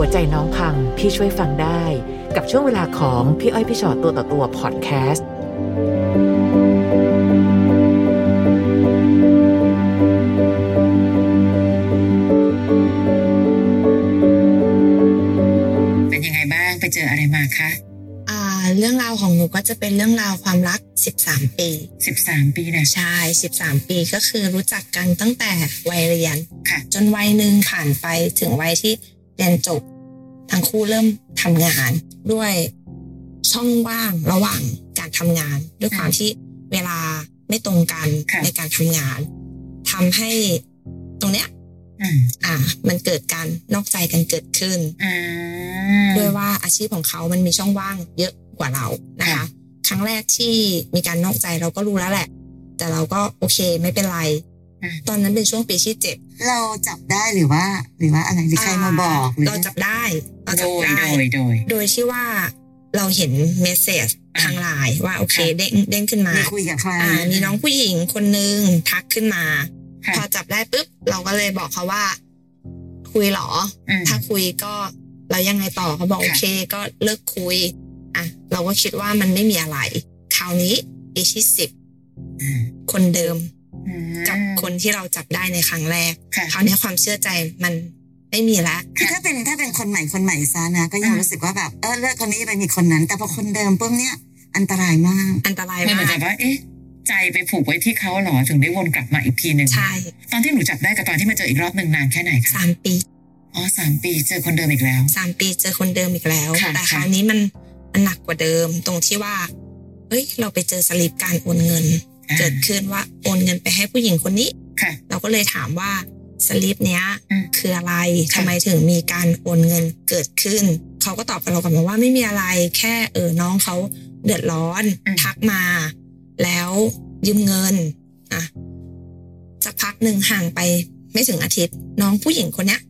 หัวใจน้องพังพี่ช่วยฟังได้ กับช่วงเวลาของพี่อ้อยพี่ชอตตัวต่อตัวพอดแคสต์เป็นยังไงบ้างไปเจออะไรมาคะอ่า เรื่องราวของหนูก็จะเป็นเรื่องราวความรัก 13 ปีสิบสามปีเนี่ยใช่ 13 ปีก็คือรู้จักกันตั้งแต่วัยเรียนค่ะ จนวัยหนึ่งผ่านไปถึงวัยที่ เรียนจบทั้งคู่เริ่มทำงานด้วยช่องว่างระหว่างการทำงาน ด้วยความที่เวลาไม่ตรงกันค่ะในการทำงานทำให้ตรงเนี้ยอืมอ่า มันเกิดการนอกใจกันเกิดขึ้นอ่าด้วยว่าอาชีพของเขามันมีช่องว่างเยอะกว่าเรานะคะค่ะครั้งแรกที่มีการนอกใจเราก็รู้แล้วแหละ แต่เราก็โอเคไม่เป็นไรอืม ตอนนั้นเป็นช่วงปีที่เจ็ดเราจับได้หรือว่า หรือว่าอะไรหรือใครมาบอกหรือเราจับได้เราโดจับยได้โดยโดย โดยที่ว่าเราเห็นเมสเซจอ่าทางไลน์ว่าโอเคค่ะเด้งเด้งขึ้นมามีคุยกับใครอ่ามีน้องผู้หญิงคนนึงทักขึ้นมาค่ะพอจับได้ปุ๊บเราก็เลยบอกเขาว่า คุยเหรออืมถ้าคุยก็เรายังไงต่อเขาบอกค่ะโอเคก็เลิกคุยอะเราก็คิดว่ามันไม่มีอะไร คราวนี้ปีที่สิบอืมคนเดิมอืม กับคนที่เราจับได้ในครั้งแรกค่ะคราวนี้ความเชื่อใจมันไม่มีแล้วคือถ้าเป็นถ้าเป็นคนใหม่คนใหม่ซะนะ ก็ยังอืมรู้สึกว่าแบบเออเลิกคนนี้ไปมีคนนั้น แต่พอคนเดิมปุ๊บเนี่ยอันตรายมาก อันตรายมันเหมืมาอนกกับว่าเอ๊ะใจไปผูกไว้ที่เขาเหรอถึงได้วนกลับมาอีกทีหนึ่งใช่ตอนที่หนูจับได้กับตอนที่มาเจออีกรอบหนึ่งนานแค่ไหนคะสามปีอ๋อสามปีเจอคนเดิมอีกแล้วสามปีเจอคนเดิมอีกแล้วค่ะแต่คค่ะราวนี้มันมันหนักกว่าเดิมตรงที่ว่าเฮ้ยเราไปเจอสลิปการโอนเงินอ่า เกิดขึ้นว่าโอนเงินไปให้ผู้หญิงคนนี้ค่ะเราก็เลยถามว่าสลิปเนี้ยอืมคืออะไรค่ะทำไมถึงมีการโอนเงินเกิดขึ้น เขาก็ตอบกับเรากลับมาว่าไม่มีอะไรแค่เออน้องเขาเดือดร้อนทักมา แล้วยืมเงินอะสักพักหนึ่งห่างไปไม่ถึงอาทิตย์ น้องผู้หญิงคนเนี้ย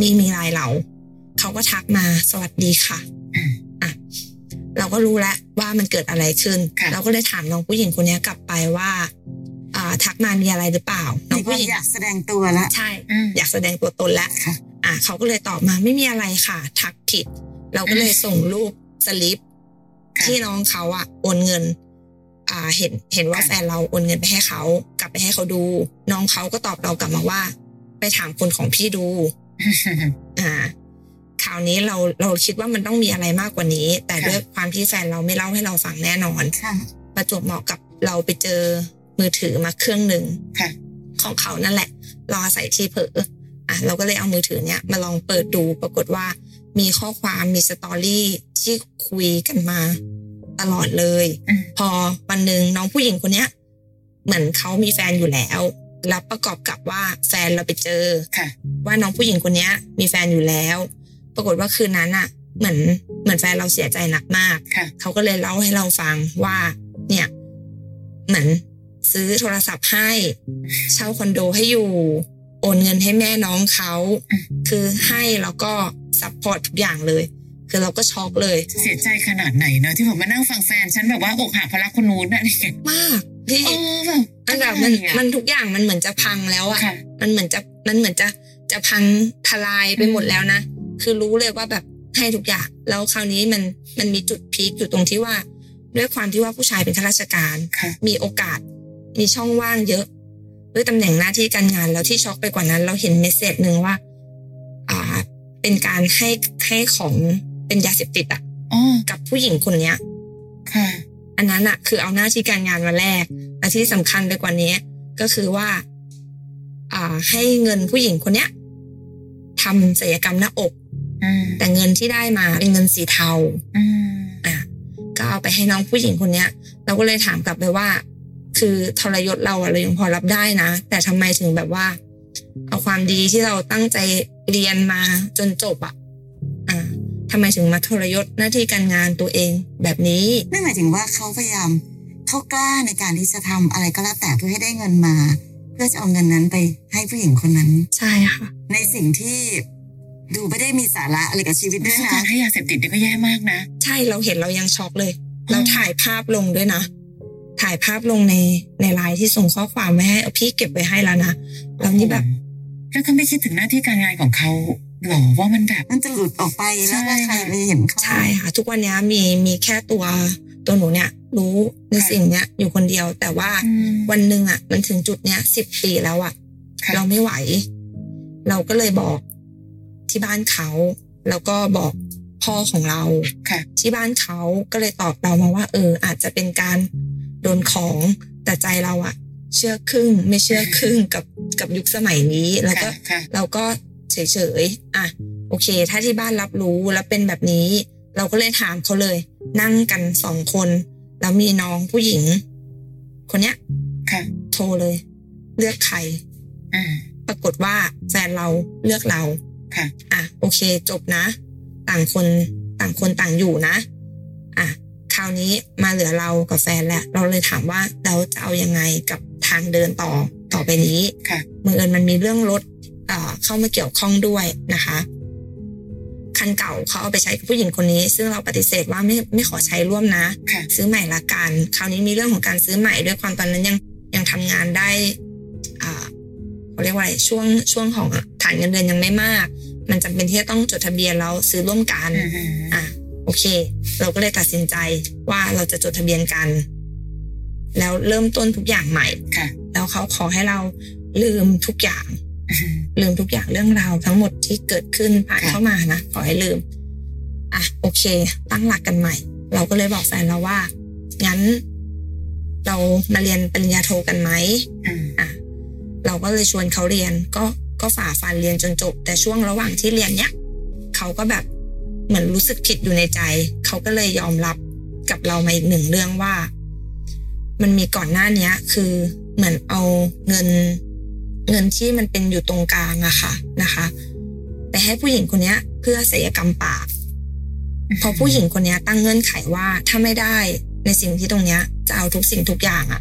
มีมีไลน์เรา เขาก็ทักมาสวัสดีค่ะอืมอะ เราก็รู้แล้วว่ามันเกิดอะไรขึ้นค่ะเราก็เลยถามน้องผู้หญิงคนเนี้ยกลับไปว่าอ่าทักมามีอะไรหรือเปล่า น้องมีคผู้วามหญิงอยากแสดงตัวละใช่อืมอยากแสดงตัวตนแล้วค่ะอะเขาก็เลยตอบมาไม่มีอะไรค่ะ ทักผิด เราก็เลยส่งรูปสลิปค่ะที่น้องเขาอะโอนเงิน อ่าเห็นเห็นว่าค่ะแฟนเราโอนเงินไปให้เขากลับไปให้เขาดู น้องเขาก็ตอบเรากลับมาว่า ไปถามคนของพี่ดู อ่า คราวนี้เราเราคิดว่ามันต้องมีอะไรมากกว่านี้ แต่ค่ะด้วยความที่แฟนเราไม่เล่าให้เราฟังแน่นอนค่ะประจวบเหมาะกับเราไปเจอมือถือมาเครื่องหนึ่งค่ะของเขานั่นแหละ รออาศัยที่เผลออะเราก็เลยเอามือถือเนี้ยมาลองเปิดดูปรากฏว่า มีข้อความมีสตอรี่ที่คุยกันมาตลอดเลยอืมพอวันหนึ่งน้องผู้หญิงคนเนี้ย เหมือนเขามีแฟนอยู่แล้วแล้วประกอบกับว่าแฟนเราไปเจอค่ะว่าน้องผู้หญิงคนเนี้ย มีแฟนอยู่แล้ว ปรากฏว่าคืนนั้นอะเหมือนเหมือนแฟนเราเสียใจหนักมากค่ะเขาก็เลยเล่าให้เราฟังว่า เนี่ย เหมือนซื้อโทรศัพท์ให้ เช่าคอนโดให้อยู่ โอนเงินให้แม่น้องเขาอืมคือให้แล้วก็ support ทุกอย่างเลย คือเราก็ช็อกเลย เสียใจขนาดไหนเนอะที่ผมมานั่งฟังแฟน ฉันแบบว่าอกหักเพราะรักคนนู้นน่ะนี่มากพี่เออแบบมันแบบมันอะไรอะมันทุกอย่างมันเหมือนจะพังแล้วอะค่ะมันเหมือนจะมันเหมือนจะจะพังทลายไปหมดแล้วนะ คือรู้เลยว่าแบบให้ทุกอย่าง แล้วคราวนี้มันมันมีจุด peak อยู่ตรงที่ว่า ด้วยความที่ว่าผู้ชายเป็นข้าราชการค่ะมีโอกาส มีช่องว่างเยอะ ด้วยตำแหน่งหน้าที่การงานแล้วที่ช็อกไปกว่านั้น เราเห็นเมสเซจหนึ่งว่า อ่า เป็นการให้ให้ของเป็นยาเสพติดอะอ๋อกับผู้หญิงคนเนี้ยค่ะอันนั้นอะคือเอาหน้าที่การงานมาแลกและที่สำคัญไปกว่านี้ก็คือว่า อ่า ให้เงินผู้หญิงคนเนี้ยทำศัลยกรรมหน้าอกอืม แต่เงินที่ได้มาเป็นเงินสีเทาอืมอะก็เอาไปให้น้องผู้หญิงคนเนี้ย เราก็เลยถามกลับไปว่า คือทรยศเราอะเรายังพอรับได้นะ แต่ทำไมถึงแบบว่า เอาความดีที่เราตั้งใจเรียนมาจนจบอะอ่าทำไมถึงมาทรยศหน้าที่การงานตัวเองแบบนี้นั่นหมายถึงว่าเขาพยายามเขากล้าในการที่จะทำอะไรก็แล้วแต่เพื่อให้ได้เงินมา เพื่อจะเอาเงินนั้นไปให้ผู้หญิงคนนั้น ใช่ค่ะ ในสิ่งที่ ดูไม่ได้มีสาระอะไรกับชีวิตด้วยกานะรให้ยาเสพติดนี่ก็แย่มากนะ ใช่เราเห็นเรายังช็อกเลยอืมเราถ่ายภาพลงด้วยนะ ถ่ายภาพลงในในไลน์ที่ส่งข้อความไว้ให้เอาพี่เก็บไว้ให้แล้วนะแล้วนี่แบบแล้วเขาไม่คิดถึงหน้าที่การงานของเขาหรอว่ามันแบบมันจะหลุดออกไปแล้วก็ใช่ใครไปเห็นเขาใช่ค่ะทุกวันเนี้ยมีมีแค่ตัวตัวหนูเนี่ย รู้ในค่ะสิ่งเนี้ยอยู่คนเดียว แต่ว่าอืมวันหนึ่งอะ มันถึงจุดเนี้ยสิบปีแล้วอะค่ะเราไม่ไหว เราก็เลยบอก ที่บ้านเขา แล้วก็บอกพ่อของเราค่ะ ที่บ้านเขาก็เลยตอบเรามาว่า เออ อาจจะเป็นการโดนของแต่ใจเราอะเชื่อครึ่ง ไม่เชื่อครึ่งกับกับยุคสมัยนี้ แล้วก็ค่ะค่ะเราก็เฉยๆอะโอเค ถ้าที่บ้านรับรู้แล้วเป็นแบบนี้ เราก็เลยถามเขาเลย นั่งกันสองคน แล้วมีน้องผู้หญิง คนเนี้ยค่ะโทรเลย เลือกใครอืมปรากฏว่าแฟนเราเลือกเรา ค่ะ อะโอเคจบนะ ต่างคนต่างคนต่างอยู่นะ อะคราวนี้มาเหลือเรากับแฟนแล้วเราเลยถามว่าเราจะเอายังไงกับทางเดินต่อต่อไปนี้ค่ะบังเอิญมันมีเรื่องรถเอ่อเข้ามาเกี่ยวข้องด้วยนะคะคันเก่าเขาเอาไปใช้กับผู้หญิงคนนี้ ซึ่งเราปฏิเสธว่าไม่ไม่ขอใช้ร่วมนะค่ะซื้อใหม่ละกัน คราวนี้มีเรื่องของการซื้อใหม่ด้วยความตอนนั้นยังยังทำงานได้อ่าเขาเรียกว่าอะไรช่วงช่วงของฐานเงินเดือนยังไม่มาก มันจำเป็นที่จะต้องจดทะเบียนแล้วซื้อร่วมกันอืมอืมอะโอเค เราก็เลยตัดสินใจว่าเราจะจดทะเบียนกัน แล้วเริ่มต้นทุกอย่างใหม่ค่ะแล้วเขาขอให้เราลืมทุกอย่างอืมลืมทุกอย่างเรื่องราวทั้งหมดที่เกิดขึ้นผ่านค่ะเข้ามานะขอให้ลืมอะโอเค ตั้งหลักกันใหม่ เราก็เลยบอกแฟนเราว่า งั้น เรามาเรียนปริญญาโทกันไหมอืมอะเราก็เลยชวนเขาเรียนก็ ก็ฝ่าฟันเรียนจนจบ แต่ช่วงระหว่างที่เรียนเนี้ยเขาก็แบบเหมือนรู้สึกผิดอยู่ในใจ เขาก็เลยยอมรับกับเรามาอีกหนึ่งเรื่องว่า มันมีก่อนหน้าเนี้ยคือเหมือนเอาเงินเงินที่มันเป็นอยู่ตรงกลางอะค่ะนะคะไปให้ผู้หญิงคนเนี้ยเพื่อศัลยกรรมปากพอผู้หญิงคนนี้ตั้งเงื่อนไขว่าถ้าไม่ได้ในสิ่งที่ตรงเนี้ยจะเอาทุกสิ่งทุกอย่างอะ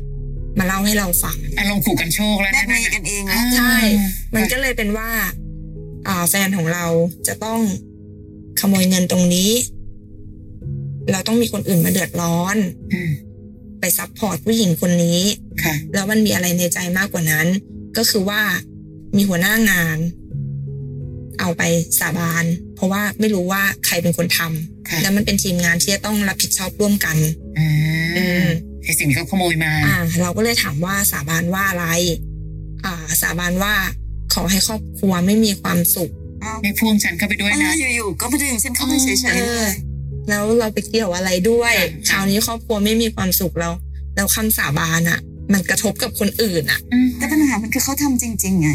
มาเล่าให้เราฟังอารมณ์ขู่กันโชคแล้วแบนะบนี้กันเองแล้วใช่อ่ามันก็เลยเป็นว่า อ่าแฟนของเราจะต้องขโมยเงินตรงนี้ เราต้องมีคนอื่นมาเดือดร้อน อืมไปซัพพอร์ตผู้หญิงคนนี้ ค่ะ แล้วมันมีอะไรในใจมากกว่านั้น ก็คือว่ามีหัวหน้างาน เอาไปสาบาน เพราะว่าไม่รู้ว่าใครเป็นคนทำค่ะ แล้วมันเป็นทีมงานที่จะต้องรับผิดชอบร่วมกันอือืมม ไอสิ่งที่เขาขโมยมา อ่า เราก็เลยถามว่าสาบานว่าอะไร อ่า สาบานว่าขอให้ครอบครัวไม่มีความสุขอ้าวไม่พ่วงฉันเข้าไปด้วยเอนะออยู่ๆก็มาดึงฉันเข้าไปเฉยเอๆเลอยแล้วเราไปเกี่ยวอะไรด้วยค่ะคราวนี้ครอบครัวไม่มีความสุขแล้วแล้วคำสาบานอะ มันกระทบกับคนอื่นอะอืมแต่ปัญหามันคือเขาทำจริง ๆ ไง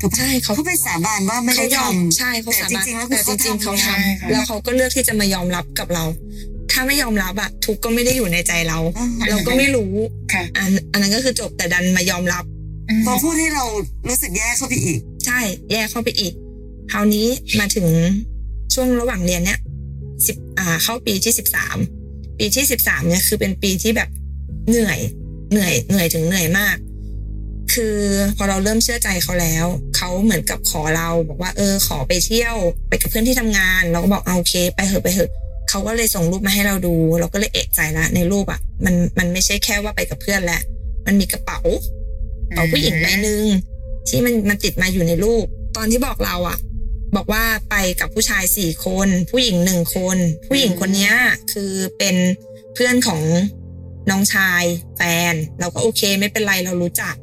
ถูกปะใช่เขาเขาไปสาบานว่าไม่ได้เขายอมทำใช่เขาสาบานแต่จริงๆแล้วคือแต่จริงๆเขาเขาทำทำแล้วเขาก็เลือกที่จะมายอมรับกับเรา ถ้าไม่ยอมรับอะทุกข์ก็ไม่ได้อยู่ในใจเราอ่าเราก็ไม่รู้ค่ะอันอันนั้นก็คือจบแต่ดันมายอมรับมพอพูดให้เรารู้สึกแย่เข้าไปอีก ใช่ แยกเข้าไปอีกคราวนี้มาถึงช่วงระหว่างเรียนเนี้ยสิบอ่า เข้าปีที่สิบสามปีที่สิบสามเนี่ยคือเป็นปีที่แบบเหนื่อย เหนื่อยเหนื่อยถึงเหนื่อยมาก คือพอเราเริ่มเชื่อใจเขาแล้ว เขาเหมือนกับขอเราบอกว่า เออ ขอไปเที่ยว ไปกับเพื่อนที่ทำงาน เราก็บอกเอาโอเค ไปเถอะไปเถอะ เขาก็เลยส่งรูปมาให้เราดู เราก็เลยเอะใจละในรูปอะ มันมันไม่ใช่แค่ว่าไปกับเพื่อนแล้วมันมีกระเป๋ากระเป๋าผู้หญิงใบหนึ่งที่มันมันติดมาอยู่ในรูป ตอนที่บอกเราอะบอกว่าไปกับผู้ชายสี่คน ผู้หญิงหนึ่งคน ผู้หญิงคนเนี้ยคือเป็นเพื่อนของน้องชาย แฟน เราก็โอเค ไม่เป็นไรเรารู้จัก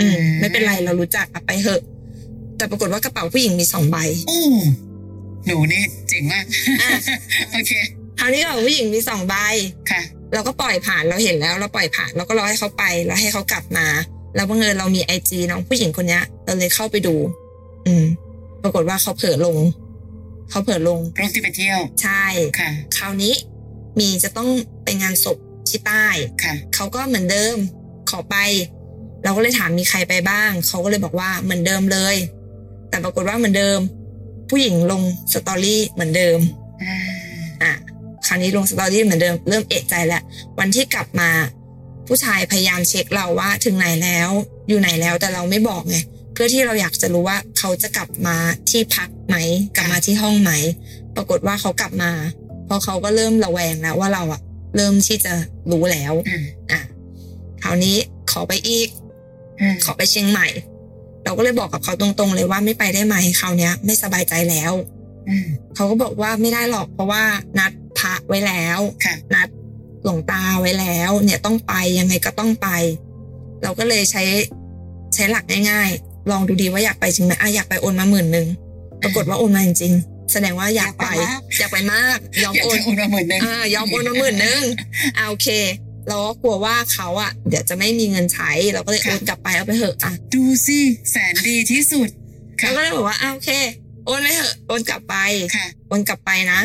อืมไม่เป็นไรเรารู้จักอะไปเถอะ แต่ปรากฏว่ากระเป๋าผู้หญิงมีสองใบโอ้หนูนี่เจ๋งมากอะโอเค คราวนี้กระเป๋าผู้หญิงมีสองใบค่ะเราก็ปล่อยผ่านเราเห็นแล้วเราปล่อยผ่านเราก็รอให้เขาไปแล้วให้เขากลับมาแล้วบังเอิญเรามีไอจีน้องผู้หญิงคนเนี้ยเราเลยเข้าไปดู อืม ปรากฏว่าเขาเผลอลง เขาเผลอลงรูปที่ไปเที่ยว ใช่ค่ะ คราวนี้มีจะต้องไปงานศพที่ใต้ค่ะเขาก็เหมือนเดิมขอไป เราก็เลยถามมีใครไปบ้าง เขาก็เลยบอกว่าเหมือนเดิมเลย แต่ปรากฏว่าเหมือนเดิม ผู้หญิงลงสตอรี่เหมือนเดิมอืมอะค ราวนี้ลงสตอรี่เหมือนเดิมเริ่มเอะใจแล้ววันที่กลับมาผู้ชายพยายามเช็คเราว่าถึงไหนแล้ว อยู่ไหนแล้วแต่เราไม่บอกไงเพื่อที่เราอยากจะรู้ว่าเขาจะกลับมาที่พักไหมกลับมาที่ห้องไหม ปรากฏว่าเขากลับมาเพราะเขาก็เริ่มระแวงแล้วว่าเราอะเริ่มที่จะรู้แล้วอืมอะคราวนี้ขอไปอีกอืมขอไปเชียงใหม่ เราก็เลยบอกกับเขาตรงๆ เลยว่าไม่ไปได้ไหมคราวเนี้ยไม่สบายใจแล้วอืมเขาก็บอกว่าไม่ได้หรอกเพราะว่านัดพระ ไว้แล้วค่ะนัดหลวงตาไว้แล้ว เนี่ยต้องไปยังไงก็ต้องไป เราก็เลยใช้ใช้หลักง่ายๆ ลองดูดีว่าอยากไปจริงไหมอะอยากไปโอนมาหมื่นหนึ่งปรากฏว่าโอนมาจริงๆแสดงว่าอยากไป อยากไปมากยอมอยากโอนจะโอนมาหมื่นหนึ่งอ่ายอมโอนมาหมื่นหนึ่งอ่าโอเคเราก็กลัวว่าเขาอะ เดี๋ยวจะไม่มีเงินใช้เราก็เลยโอนกลับไปเอาไปเถอะอะดูสิแสนดีที่สุดค่ะเราก็เลยบอกว่าอ่าโอเค โอนไปเถอะโอนกลับไปค่ะโอนกลับไปนะ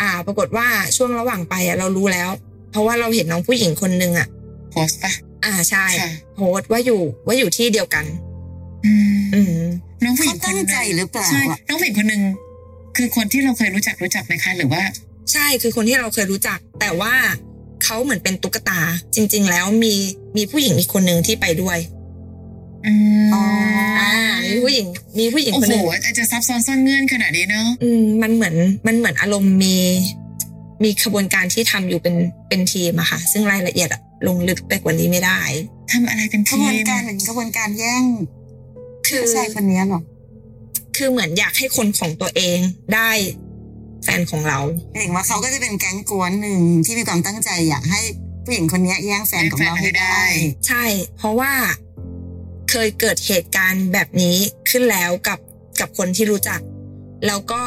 อ่า ปรากฏว่าช่วงระหว่างไปอะเรารู้แล้ว เพราะว่าเราเห็นน้องผู้หญิงคนหนึ่งอะโพสต์ปะอ่าใช่ค่ะโพสต์ว่าอยู่ว่าอยู่ที่เดียวกัน อืมอืมน้องผู้หญิเขางคนตั้งหใจนึ่งหรือเปล่าใช่อะน้องผู้หญิงคนหนึ่งคือคนที่เราเคยรู้จักรู้จักไหมคะหรือว่า ใช่คือคนที่เราเคยรู้จัก แต่ว่าเขาเหมือนเป็นตุ๊กตา จริง ๆ แล้วมีมีผู้หญิงอีกคนหนึ่งที่ไปด้วย อืมอ๋ออ่ามีผู้หญิงมีผู้หญิงโอ้คนโหหนึ่งอาจจะซับซ้อนซ่อนเงื่อนขนาดนี้เนาะอืมมันเหมือนมันเหมือนอารมณ์มี มีขบวนการที่ทำอยู่เป็นเป็นทีมอะค่ะ ซึ่งรายละเอียดอะลงลึกไปกว่านี้ไม่ได้ ทำอะไรเป็นกทีระบวนมการเหมือนกระบวนการแย่งคือ ผู้ชายคนนี้หรอคือเหมือนอยากให้คนของตัวเองได้แฟนของเราเห็นว่าเขาก็จะเป็นแก๊งกวนหนึ่งที่มีความตั้งใจอยากให้ผู้หญิงคนนี้แย่งแฟนของเราให้ได้ ใช่ เพราะว่า เคยเกิดเหตุการณ์แบบนี้ขึ้นแล้วกับกับคนที่รู้จัก แล้วก็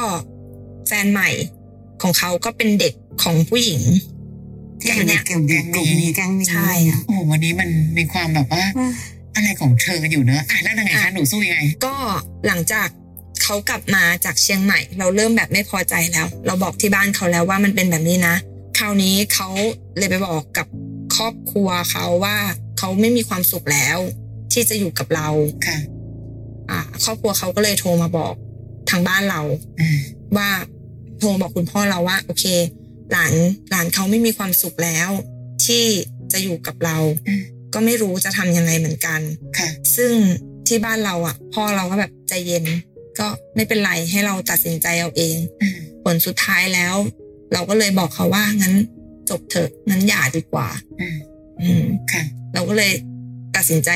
แฟนใหม่ของเขาก็เป็นเด็กของผู้หญิงที่อยู่ในกลุ่มนี้กลุ่มนี้แก๊งนี้ใช่อะโอ้โหวันนี้มันมีความแบบว่า อะไรของเธออยู่เนอะอะแล้วยังไงคะอะหนูสู้ยังไง ก็หลังจากเขากลับมาจากเชียงใหม่ เราเริ่มแบบไม่พอใจแล้ว เราบอกที่บ้านเขาแล้วว่ามันเป็นแบบนี้นะ คราวนี้เขาเลยไปบอกกับครอบครัวเขาว่าเขาไม่มีความสุขแล้ว ที่จะอยู่กับเราค่ะอ่าครอบครัวเขาก็เลยโทรมาบอกทางบ้านเราอืมว่าโทรบอกคุณพ่อเราว่า โอเค หลานหลานเขาไม่มีความสุขแล้ว ที่จะอยู่กับเราอืมก็ไม่รู้จะทำยังไงเหมือนกันค่ะ ซึ่งที่บ้านเราอะ พ่อเราก็แบบใจเย็น ก็ไม่เป็นไรให้เราตัดสินใจเอาเองอืมผลสุดท้ายแล้ว เราก็เลยบอกเขาว่างั้นจบเถอะงั้นหย่าดีกว่า อืมอืมค่ะ เราก็เลยตัดสินใจ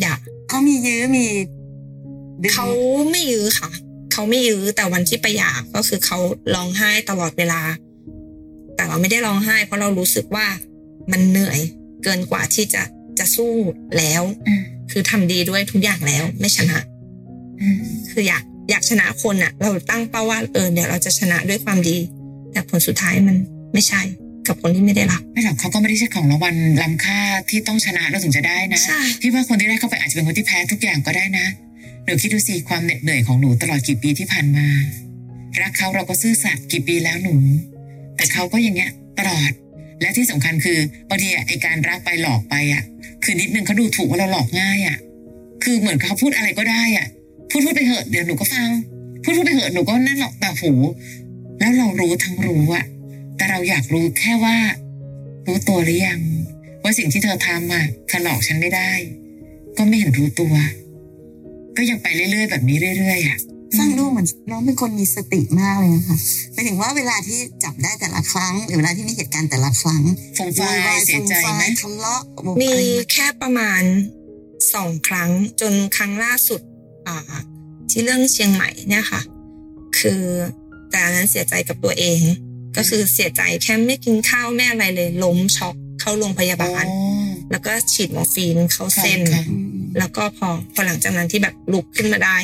หย่าเขามียื้อมีดึงเขาไม่ยื้อค่ะ เขาไม่ยื้อแต่วันที่ไปหย่าก็คือเขาร้องไห้ตลอดเวลา แต่เราไม่ได้ร้องไห้ เพราะเรารู้สึกว่ามันเหนื่อยเกินกว่าที่จะจะสู้แล้วอืมคือทำดีด้วยทุกอย่างแล้วไม่ชนะอืมคืออยากอยากชนะคนอะเราตั้งเป้าว่าเออเดี๋ยวเราจะชนะด้วยความดี แต่ผลสุดท้ายมันไม่ใช่ กับคนที่ไม่ได้รัก ไม่หรอกเขาก็ไม่ได้ใช่ของรางวัลล้ำค่าที่ต้องชนะเราถึงจะได้นะใช่พี่ว่าคนที่ได้เข้าไปอาจจะเป็นคนที่แพ้ทุกอย่างก็ได้นะหนูคิดดูสิความเหน็ดเหนื่อยของหนูตลอดกี่ปีที่ผ่านมา รักเขาเราก็ซื่อสัตย์กี่ปีแล้วหนู แต่เขาก็อย่างเงี้ยตลอด และที่สำคัญคือบางทีอะไอการรักไปหลอกไปอะ คือนิดนึงเขาดูถูกว่าเราหลอกง่ายอะ คือเหมือนเขาพูดอะไรก็ได้อะ พูดพูดไปเหอะเดี๋ยวหนูก็ฟัง พูดพูดไปเหอะหนูก็นั่นหรอกแต่หูแล้วเรารู้ทั้งรู้อะ แต่เราอยากรู้แค่ว่า รู้ตัวหรือยัง ว่าสิ่งที่เธอทำอะเธอหลอกฉันไม่ได้ ก็ไม่เห็นรู้ตัว ก็ยังไปเรื่อยๆ แบบนี้เรื่อยๆอะฟังดูเหมือนน้องเป็นคนมีสติมากเลยนะคะหมายถึงว่าเวลาที่จับได้แต่ละครั้ง หรือเวลาที่มีเหตุการณ์แต่ละครั้งฟงไฟายเสียใจไหมทะเลาะโวยวายมีอะไรไหมแค่ประมาณสองครั้งจนครั้งล่าสุดอ่าที่เรื่องเชียงใหม่เนี่ยค่ะ คือแต่อันนั้นเสียใจกับตัวเอง ก็คือเสียใจแค่ไม่กินข้าวไม่อะไรเลย ล้มช็อกเข้าโรงพยาบาลอ๋แล้วก็ฉีดมอร์ฟีนเข้าเส้นค่ะอืมแล้วก็พอพอหลังจากนั้นที่แบบลุกขึ้นมาได้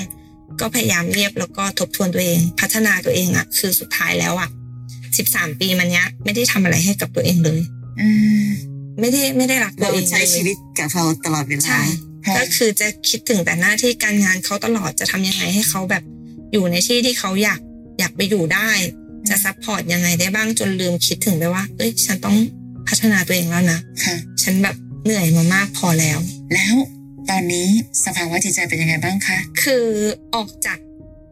ก็พยายามเงียบแล้วก็ทบทวนตัวเอง พัฒนาตัวเองอะคือสุดท้ายแล้วอะสิบสามปีมันเนี้ยไม่ได้ทำอะไรให้กับตัวเองเลยอืมไม่ได้ไม่ได้รักตัวเราเองเลยใช้ชีวิตกับเขาตลอดเวลาใช่ค่ะก็คือจะคิดถึงแต่หน้าที่การงานเขาตลอดจะทำยังไงให้เขาแบบอยู่ในที่ที่เขาอยากอยากไปอยู่ได้ จะ support ยังไงได้บ้างจนลืมคิดถึงไปว่า เอ้ย ฉันต้องพัฒนาตัวเองแล้วนะค่ะ ฉันแบบเหนื่อยมามากพอแล้ว แล้วตอนนี้สภาวะจิตใจเป็นยังไงบ้างคะคือออกจาก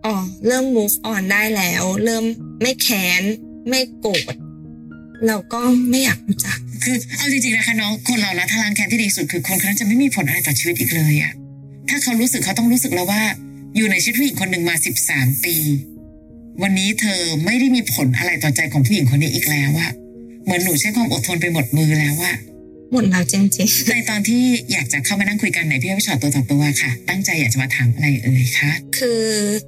อ๋อเริ่ม move on ได้แล้ว เริ่มไม่แค้น ไม่โกรธเราก็ไม่อยากรู้จัก คือเอาจริงๆนะคะน้องคนเรานะทางแคนที่ดีสุดคือคนคนนั้นจะไม่มีผลอะไรต่อชีวิตอีกเลยอะถ้าเขารู้สึกเขาต้องรู้สึกแล้วว่า อยู่ในชีวิตผู้หญิงคนหนึ่งมาสิบสามปี วันนี้เธอไม่ได้มีผลอะไรต่อใจของผู้หญิงคนนี้อีกแล้วอะเหมือนหนูใช้ความอดทนไปหมดมือแล้วอะหมดแล้วจริงในตอนที่อยากจะเข้ามานั่งคุยกันในพี่อ้อยพี่ชอตตัวต่อตัวค่ะ ตั้งใจอยากจะมาถามอะไรเอ่ยคะๆคือ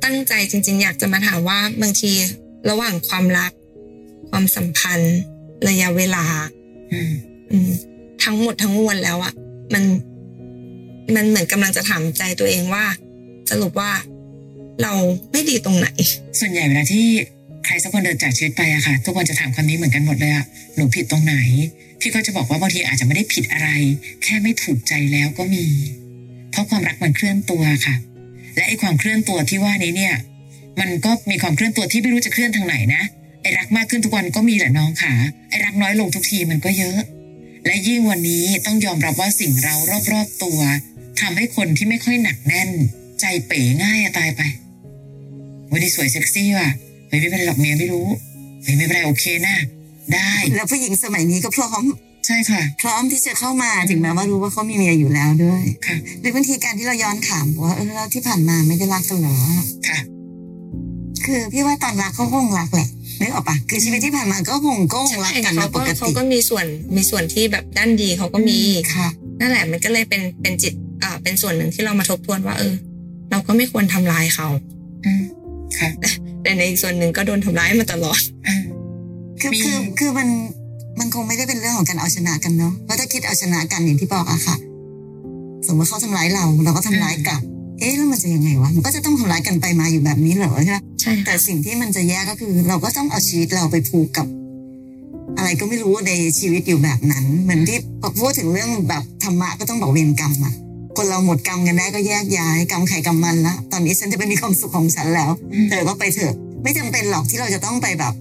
ตั้งใจจริง ๆ อยากจะมาถามว่าบางทีระหว่างความรัก ความสัมพันธ์ ระยะเวลา อืมอืมทั้งหมดทั้งมวลแล้วอะมัน มันเหมือนกำลังจะถามใจตัวเองว่า สรุปว่า เราไม่ดีตรงไหน ส่วนใหญ่เวลาที่ใครสักคนเดินจากชีวิตไปอะค่ะ ทุกคนจะถามคำนี้เหมือนกันหมดเลยอะหนูผิดตรงไหน พี่ก็จะบอกว่าบางทีอาจจะไม่ได้ผิดอะไร แค่ไม่ถูกใจแล้วก็มี เพราะความรักมันเคลื่อนตัวค่ะ และไอ้ความเคลื่อนตัวที่ว่านี้เนี่ย มันก็มีความเคลื่อนตัวที่ไม่รู้จะเคลื่อนทางไหนนะไอ้รักมากขึ้นทุกวันก็มีแหละน้องค่ะไอ้รักน้อยลงทุกทีมันก็เยอะ และยิ่งวันนี้ต้องยอมรับว่าสิ่งเรารอบๆตัวทำให้คนที่ไม่ค่อยหนักแน่น ใจเป๋ง่ายอะตายไป วันนี้สวยเซ็กซี่ว่ะเฮ้ยไม่เป็นไรหรอกเมียไม่รู้เฮ้ยไม่เป็นไรโอเคนะ ได้ แล้วผู้หญิงสมัยนี้ก็พร้อม ใช่ค่ะ พร้อมที่จะเข้ามาถึงแม้ว่ารู้ว่าเขามีเมียอยู่แล้วด้วยค่ะหรือบางทีการที่เราย้อนถามว่าเออแล้วที่ผ่านมาไม่ได้รักกันเหรอค่ะ คือพี่ว่าตอนรักเขาคงรักแหละนึกออกปะคือชีวิตที่ผ่านมาก็คงก็คงรักกันเขานะปก็กเขาติก็มีส่วนมีส่วนที่แบบด้านดีเขาก็มีค่ะ นั่นแหละมันก็เลยเป็นเป็นจิตอ่าเป็นส่วนหนึ่งที่เรามาทบทวนว่า เออ เราก็ไม่ควรทำร้ายเขาอืม ค่ะแต่ในอีกส่วนหนึ่งก็โดนทำร้ายมาตลอดอ่าคือมีคือคือมันมันคงไม่ได้เป็นเรื่องของการเอาชนะกันเนาะเพราะถ้าคิดเอาชนะกันอย่างที่บอกอะค่ะ สมมติเขาทำร้ายเรา เราก็ทำร้ายกลับ เอ๊ะแล้วมันจะยังไงวะมันก็จะต้องทำร้ายกันไปมาอยู่แบบนี้เหรอใช่ไหมใช่แต่สิ่งที่มันจะแย่ก็คือ เราก็ต้องเอาชีวิตเราไปผูกกับ อะไรก็ไม่รู้ในชีวิตอยู่แบบนั้น เหมือนที่พอพูดถึงเรื่องแบบธรรมะก็ต้องบอกเวรกรรมอะ คนเราหมดกรรมกันได้ก็แยกย้ายกรรมใครกรรมมันละตอนนี้ฉันจะไปมีความสุขของฉันแล้วอืมเธอก็ไปเถอะ ไม่จำเป็นหรอกที่เราจะต้องไปแบบ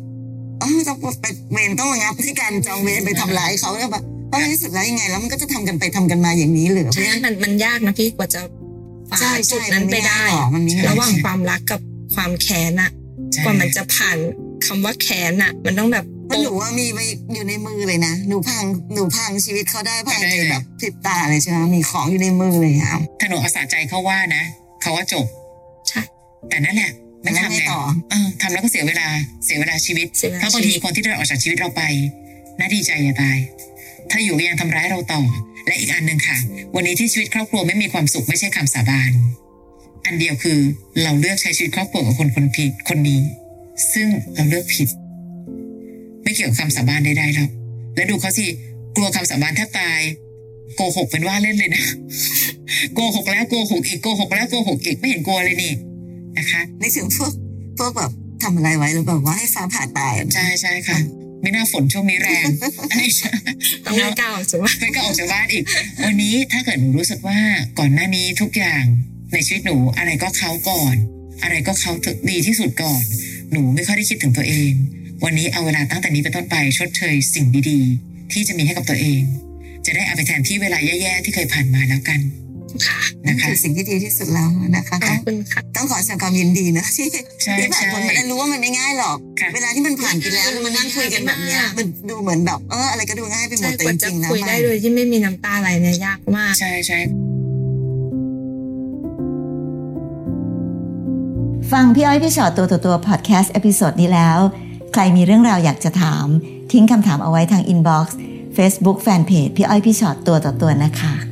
เออต้องไปเวรต้องระงับที่การจองเวรไปทำร้ายเขาแล้วแบบเพราะในที่สุดแล้วยังไงแล้วมันก็จะทำกันไปทำกันมาอย่างนี้เหรือเพราะใช่ฉะนั้นมันมันยากนะพี่กว่าจะฝ่าใช่จุใช่ดนั้นไปได้มันม่ง่ายหรอกมันไม่ง่ายระหว่างความรักกับความแค้นอะใช่กว่ามันจะผ่านคำว่าแค้นอะมันต้องแบบ เพราะหนูว่ามีไปอยู่ในมือเลยนะหนูพังหนูพังชีวิตเขาได้ภายในแบบพริบตาเลยใช่ไหมมีของอยู่ในมือเลยครับถ้าหนูเอาสาใจเขาว่านะเขาว่าจบใช่แต่นั่นแหละไม่แล้วทำไงไงต่อเออทำแล้วก็เสียเวลาเสียเวลาชีวิตเสียเวลาเพราะบางทีชีวิตคนที่เดินออกจากชีวิตเราไปน่าดีใจอย่าตาย ถ้าอยู่ก็ยังทำร้ายเราต่อ และอีกอันหนึ่งค่ะ วันนี้ที่ชีวิตครอบครัวไม่มีความสุขไม่ใช่คำสาบาน อันเดียวคือเราเลือกใช้ชีวิตครอบครัวกับคนคนผิดคนนี้ ซึ่งเราเลือกผิดไม่เกี่ยวกับคำสาบานใดๆหรอกและดูเขาสิกลัวคำสาบานแทบตายโกหกเป็นว่าเล่นเลยนะโกหกแล้วโกหกอีกโกหกแล้วโกหกอีกไม่เห็นกลัวเลยนี่นะคะในถึงพวกพวกแบบทำอะไรไว้หรือแบบว่าให้ฟ้าผ่าตายใช่ใช่ค่ะ ไม่น่าฝนช่วงนี้แรงอันนี้ใช่ต้องไม่กล้าใช่ไหมไม่ก็ออกจากบ้านอีก วันนี้ถ้าเกิดหนูรู้สึกว่าก่อนหน้านี้ทุกอย่างในชีวิตหนูอะไรก็เขาก่อน อะไรก็เขาดีที่สุดก่อน หนูไม่ค่อยได้คิดถึงตัวเอง วันนี้เอาเวลาตั้งแต่นี้เป็นต้นไปชดเชยสิ่งดีๆ ที่จะมีให้กับตัวเอง จะได้เอาไปแทนที่เวลาแย่ๆที่เคยผ่านมาแล้วกันค่ะนั่นนะคะคือสิ่งที่ดีที่สุดแล้วนะคะขอบคุณค่ะต้องขอแสดงความยินดีนะที่ใช่ที่ผ่านใช่พ้นมาได้รู้ว่ามันไม่ง่ายหรอกค่ะเวลาที่มันผ่านไปแล้วแล้วมานั่งคุยกันแบบเนี้ยมันดูเหมือนแบบเอออะไรก็ดูง่ายไปหมใช่แต่กว่าจะจริงๆนะคุยได้มันโดยที่ไม่มีน้ำตาไหลเนี่ยยากมากใช่ใช่ฟังพี่อ้อยพี่ชอตตัวต่อตัวพอดแคสต์ episode นี้แล้ว ใครมีเรื่องราวอยากจะถาม ทิ้งคำถามเอาไว้ทาง inbox เฟซบุ๊กแฟนเพจพี่อ้อยพี่ชอตตัวต่อตัวนะคะ